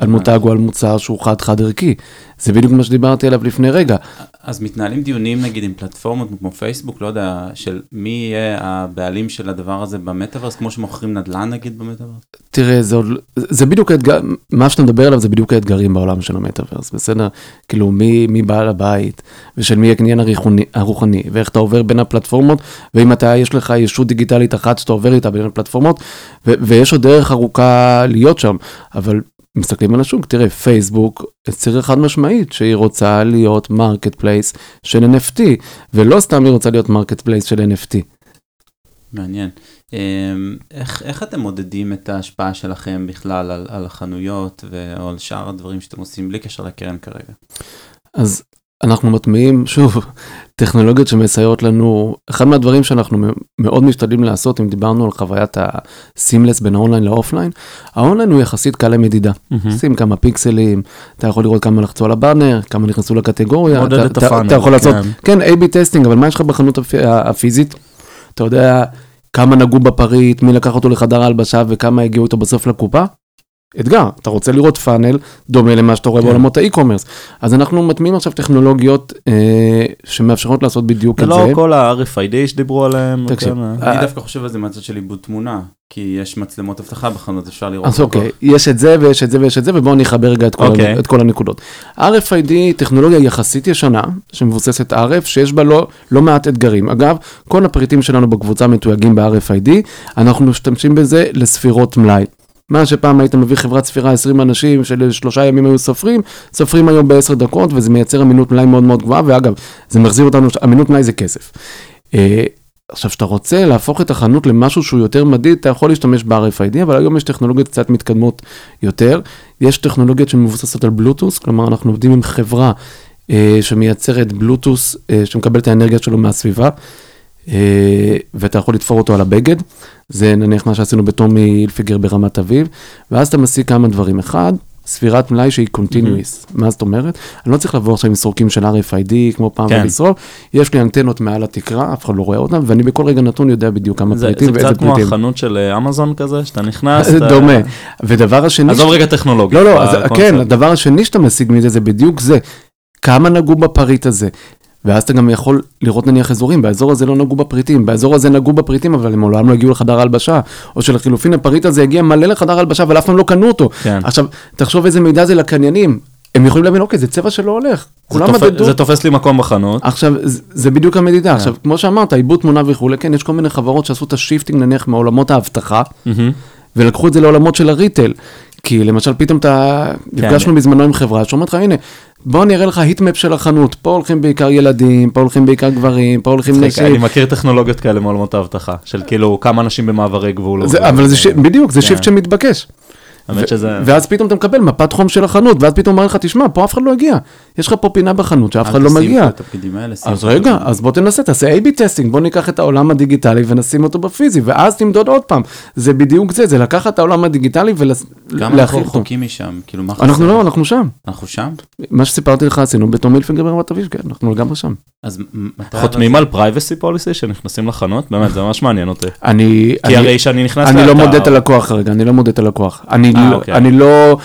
על מותג או על מוצר שהוא חד-חד ערכי. זה בדיוק מה שדיברתי עליו לפני רגע. אז מתנהלים דיונים נגיד עם פלטפורמות כמו פייסבוק, לא יודע, של מי יהיה הבעלים של הדבר הזה במטאוורס, כמו שמוכרים נדל"ן נגיד במטאוורס? תראה, זה, עוד, זה בדיוק האתגר, מה שאתה מדבר עליו זה בדיוק האתגרים בעולם של המטאוורס, בסדר? כאילו מי, מי בעל הבית, ושל מי הקניין הרוחני, הרוחני, ואיך אתה עובר בין הפלטפורמות, ואם אתה, יש לך ישות דיגיטלית אחת שאתה עובר איתה בין הפלטפורמות, ו, ויש עוד דרך ארוכה להיות שם, אבל מסתכלים על השוק, תראה, פייסבוק הצהירה חד משמעית שהיא רוצה להיות marketplace של NFT, ולא סתם היא רוצה להיות marketplace של NFT. מעניין. אמ, איך, איך אתם מודדים את ההשפעה שלכם בכלל על, על החנויות או על שאר הדברים שאתם עושים בלי קשר לקרן כרגע? אז אנחנו מטמיעים, שוב, טכנולוגיות שמסייעות לנו, אחד מהדברים שאנחנו מאוד משתדלים לעשות, אם דיברנו על חוויית ה seamless בין האונליין לאופליין, האונליין הוא יחסית קל למדידה. Mm-hmm. שים כמה פיקסלים, אתה יכול לראות כמה לחצו על הבאנר, כמה נכנסו לקטגוריה. מודד את ה funnel. אתה יכול לעשות, כן, A-B testing, אבל מה יש לך בחנות הפיזית? אתה יודע כמה נגעו בפריט, מי לקח אותו לחדר ההלבשה וכמה הגיעו איתו בסוף לקופה? אתגר, אתה רוצה לראות funnel דומה למה שאתה רואה כן. בעולמות ה e-commerce. אז אנחנו מטמיעים עכשיו טכנולוגיות אה, שמאפשרות לעשות בדיוק את זה. זה לא כל ה-RFID שדיברו עליהם. תקשיב. כן, אה, אני דווקא חושב על זה מהצד של עיבוד תמונה, כי יש מצלמות אבטחה בחנות, אפשר לראות. אז אוקיי, יש את זה ויש את זה ויש את זה, ובואו אני אחבר רגע את כל, אוקיי. את כל הנקודות. RFID, טכנולוגיה יחסית ישנה, שמבוססת RF, שיש בה לא, לא מעט אתגרים. אגב, כל הפריטים שלנו בקבוצה מתויגים ב-RFID, אנחנו משתמשים בזה לספירות מלאי. מה שפעם היית מביא חברת ספירה 20 אנשים שלשלושה ימים היו סופרים, סופרים היום בעשר דקות וזה מייצר אמינות מלאי מאוד מאוד גבוהה, ואגב, זה מחזיר אותנו, אמינות מלאי זה כסף. אה, עכשיו, כשאתה רוצה להפוך את החנות למשהו שהוא יותר מדיד, אתה יכול להשתמש ב-RFID, אבל היום יש טכנולוגיות קצת מתקדמות יותר. יש טכנולוגיות שמבוססות על בלוטות', כלומר, אנחנו עובדים עם חברה אה, שמייצרת בלוטות', אה, שמקבל את האנרגיה שלו מהסביבה. אה, ואתה יכול לתפור אותו על הבגד, זה נניח מה שעשינו בטומי הילפיגר ברמת אביב, ואז אתה משיג כמה דברים. אחד, ספירת מלאי שהיא continuous, mm-hmm. מה זאת אומרת? אני לא צריך לבוא עכשיו עם סורקים של RFID כמו פעם כן. ולשרוף, יש לי אנטנות מעל התקרה, אף אחד לא רואה אותם, ואני בכל רגע נתון יודע בדיוק כמה פריטים ואיזה פריטים. זה קצת כמו החנות של אה, אמזון כזה, שאתה נכנס. דומה. ודבר השני... עזוב רגע טכנולוגיה. לא, לא, אז, כן, הדבר השני שאתה משיג מזה זה בדיוק זה. כמה נגעו בפריט הזה, ואז אתה גם יכול לראות נניח אזורים, באזור הזה לא נגעו בפריטים, באזור הזה נגעו בפריטים, אבל הם לעולם לא הגיעו לחדר ההלבשה, או שלחילופין הפריט הזה הגיע מלא לחדר ההלבשה, אבל אף פעם לא קנו אותו. כן. עכשיו, תחשוב איזה מידע זה לקניינים. הם יכולים להבין, אוקיי, זה צבע שלא הולך. זה, תופ... מדדו... זה תופס לי מקום בחנות. עכשיו, זה, זה בדיוק המדידה. כן. עכשיו, כמו שאמרת, עיבוד תמונה וכולי, כן, יש כל מיני חברות שעשו את ה shifting נניח מעולמות האבטחה, mm-hmm. ולקחו את זה לעולמות של ה retail. כי למשל פתאום אתה, כן. נפגשנו בזמנו עם חברה שאומרת לך, הנה, בוא אני אראה לך heatmap של החנות, פה הולכים בעיקר ילדים, פה הולכים בעיקר גברים, פה הולכים נשים. אני מכיר טכנולוגיות כאלה מעולמות האבטחה, של כאילו כמה אנשים במעברי גבול. אבל זה, בדיוק, זה shift כן. שמתבקש. האמת שזה... ואז פתאום אתה מקבל מפת חום של החנות, ואז פתאום אומר לך, תשמע, פה אף אחד לא הגיע. יש לך פה פינה בחנות שאף אחד לא מגיע. אז רגע, אז בוא תנסה, תעשה A-B testing, בוא ניקח את העולם הדיגיטלי ונשים אותו בפיזי, ואז תמדוד עוד פעם. זה בדיוק זה, זה לקחת את העולם הדיגיטלי ולהחיל אותו. גם אנחנו רחוקים משם, כאילו מה חסר? אנחנו לא, אנחנו שם. אנחנו שם? מה שסיפרתי לך עשינו בטומי הילפיגר ברמת אביב, כן, אנחנו לגמרי שם. אז חותמים על privacy policy שנכנסים לחנות? באמת, זה ממש מעניין אותי. אני... כי הרי שאני נכנס... אני לא מודד את הלקוח רגע, אני לא מודד את הלקוח. אני אה, לא, אוקיי. לא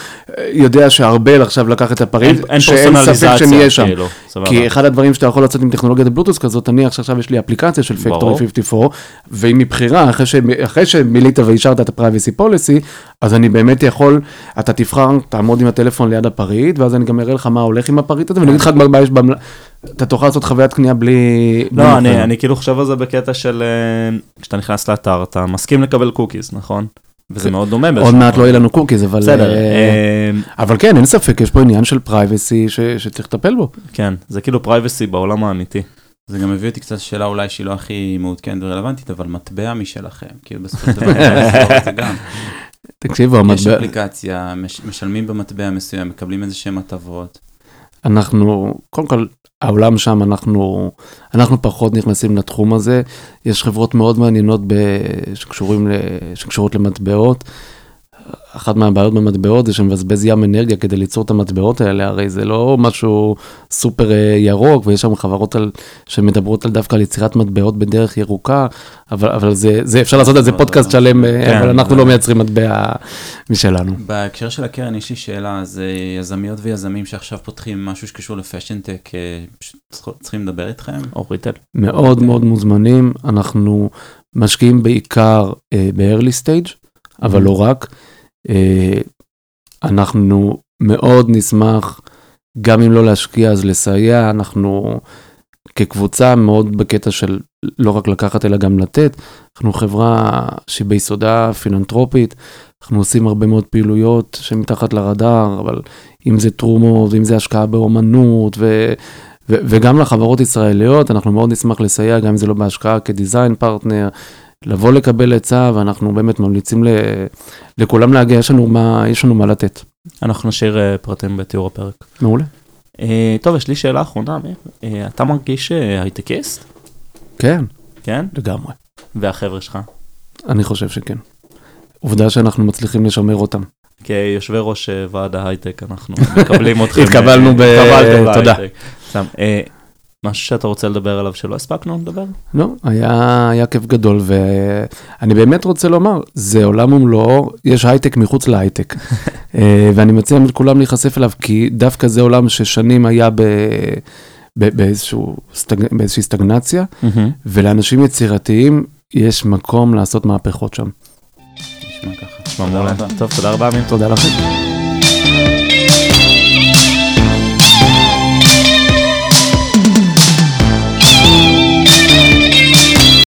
יודע שארבל עכשיו לקח את הפריט, אין, אין שאין ספק שנהיה שם. כאילו, כי אחד הדברים שאתה יכול לעשות עם טכנולוגיית בלוטות' כזאת, אני עכשיו יש לי אפליקציה של פקטורי 54, והיא מבחירה, אחרי, ש, אחרי שמילאת ואישרת את ה-Privacy Policy, אז אני באמת יכול, אתה תבחר, תעמוד עם הטלפון ליד הפריט, ואז אני גם אראה לך מה הולך עם הפריט הזה, ואני אגיד לך מה יש במ... אתה תוכל לעשות חוויית קנייה בלי... לא, אני, אני כאילו חושב על זה בקטע של אה, כשאתה נכנס לאתר, אתה מסכים לקבל cookies, נכון? וזה מאוד דומה. עוד מעט לא יהיה לנו cookies, אבל... בסדר. אה, אה, אבל כן, אין ספק, יש פה עניין של privacy שצריך לטפל בו. כן, זה כאילו privacy בעולם האמיתי. זה גם מביא אותי קצת שאלה אולי שהיא לא הכי מעודכנת ורלוונטית, אבל מטבע משלכם, כאילו בסופו של דבר זה גם. תקשיבו, המטבע... יש אפליקציה, משלמים במטבע מסוים, מקבלים איזה שהם הטבות. אנחנו, קודם כל, העולם שם, אנחנו, אנחנו פחות נכנסים לתחום הזה. יש חברות מאוד מעניינות ב, שקשורים ל, שקשורות למטבעות. אחת מהבעיות במטבעות זה שמבזבז ים אנרגיה כדי ליצור את המטבעות האלה, הרי זה לא משהו סופר אה, ירוק, ויש שם חברות על, שמדברות על דווקא על יצירת מטבעות בדרך ירוקה, אבל, אבל זה, זה אפשר לעשות על זה פודקאסט שלם, אה, כן, אבל אנחנו לא מייצרים מטבע משלנו. בהקשר של הקרן יש לי שאלה, זה יזמיות ויזמים שעכשיו פותחים משהו שקשור לפשנטק, אה, צריכים לדבר איתכם? או ריטל. מאוד מאוד מוזמנים, אנחנו משקיעים בעיקר ב-early stage, אבל לא רק. אה, אנחנו מאוד נשמח, גם אם לא להשקיע אז לסייע, אנחנו כקבוצה מאוד בקטע של לא רק לקחת אלא גם לתת, אנחנו חברה שהיא ביסודה פילנטרופית, אנחנו עושים הרבה מאוד פעילויות שמתחת לרדאר, אבל אם זה תרומות, אם זה השקעה באומנות, ו, ו, וגם לחברות ישראליות, אנחנו מאוד נשמח לסייע, גם אם זה לא בהשקעה כדיזיין פרטנר, לבוא לקבל עצה, ואנחנו באמת ממליצים ל, לכולם להגיע, יש לנו מה, יש לנו מה לתת. אנחנו נשאיר אה, פרטים בתיאור הפרק. מעולה. אה, טוב, יש לי שאלה אחרונה. אה, אתה מרגיש אה, הייטקיסט? כן, כן? לגמרי. והחבר'ה שלך? אני חושב שכן. עובדה שאנחנו מצליחים לשמר אותם. כיושבי ראש אה, ועד ההייטק, אנחנו מקבלים אתכם. התקבלנו ב- תודה. משהו שאתה רוצה לדבר עליו שלא הספקנו לדבר? לא, היה, היה כיף גדול, ואני באמת רוצה לומר, זה עולם ומלואו, יש הייטק מחוץ להייטק. אה, ואני מציע לכולם להיחשף אליו, כי דווקא זה עולם ששנים היה ב, באיזשהו, סטג, באיזושהי סטגנציה, ולאנשים יצירתיים יש מקום לעשות מהפכות שם. נשמע ככה. נשמע מעולה. טוב, תודה רבה, אמיר. תודה לכם.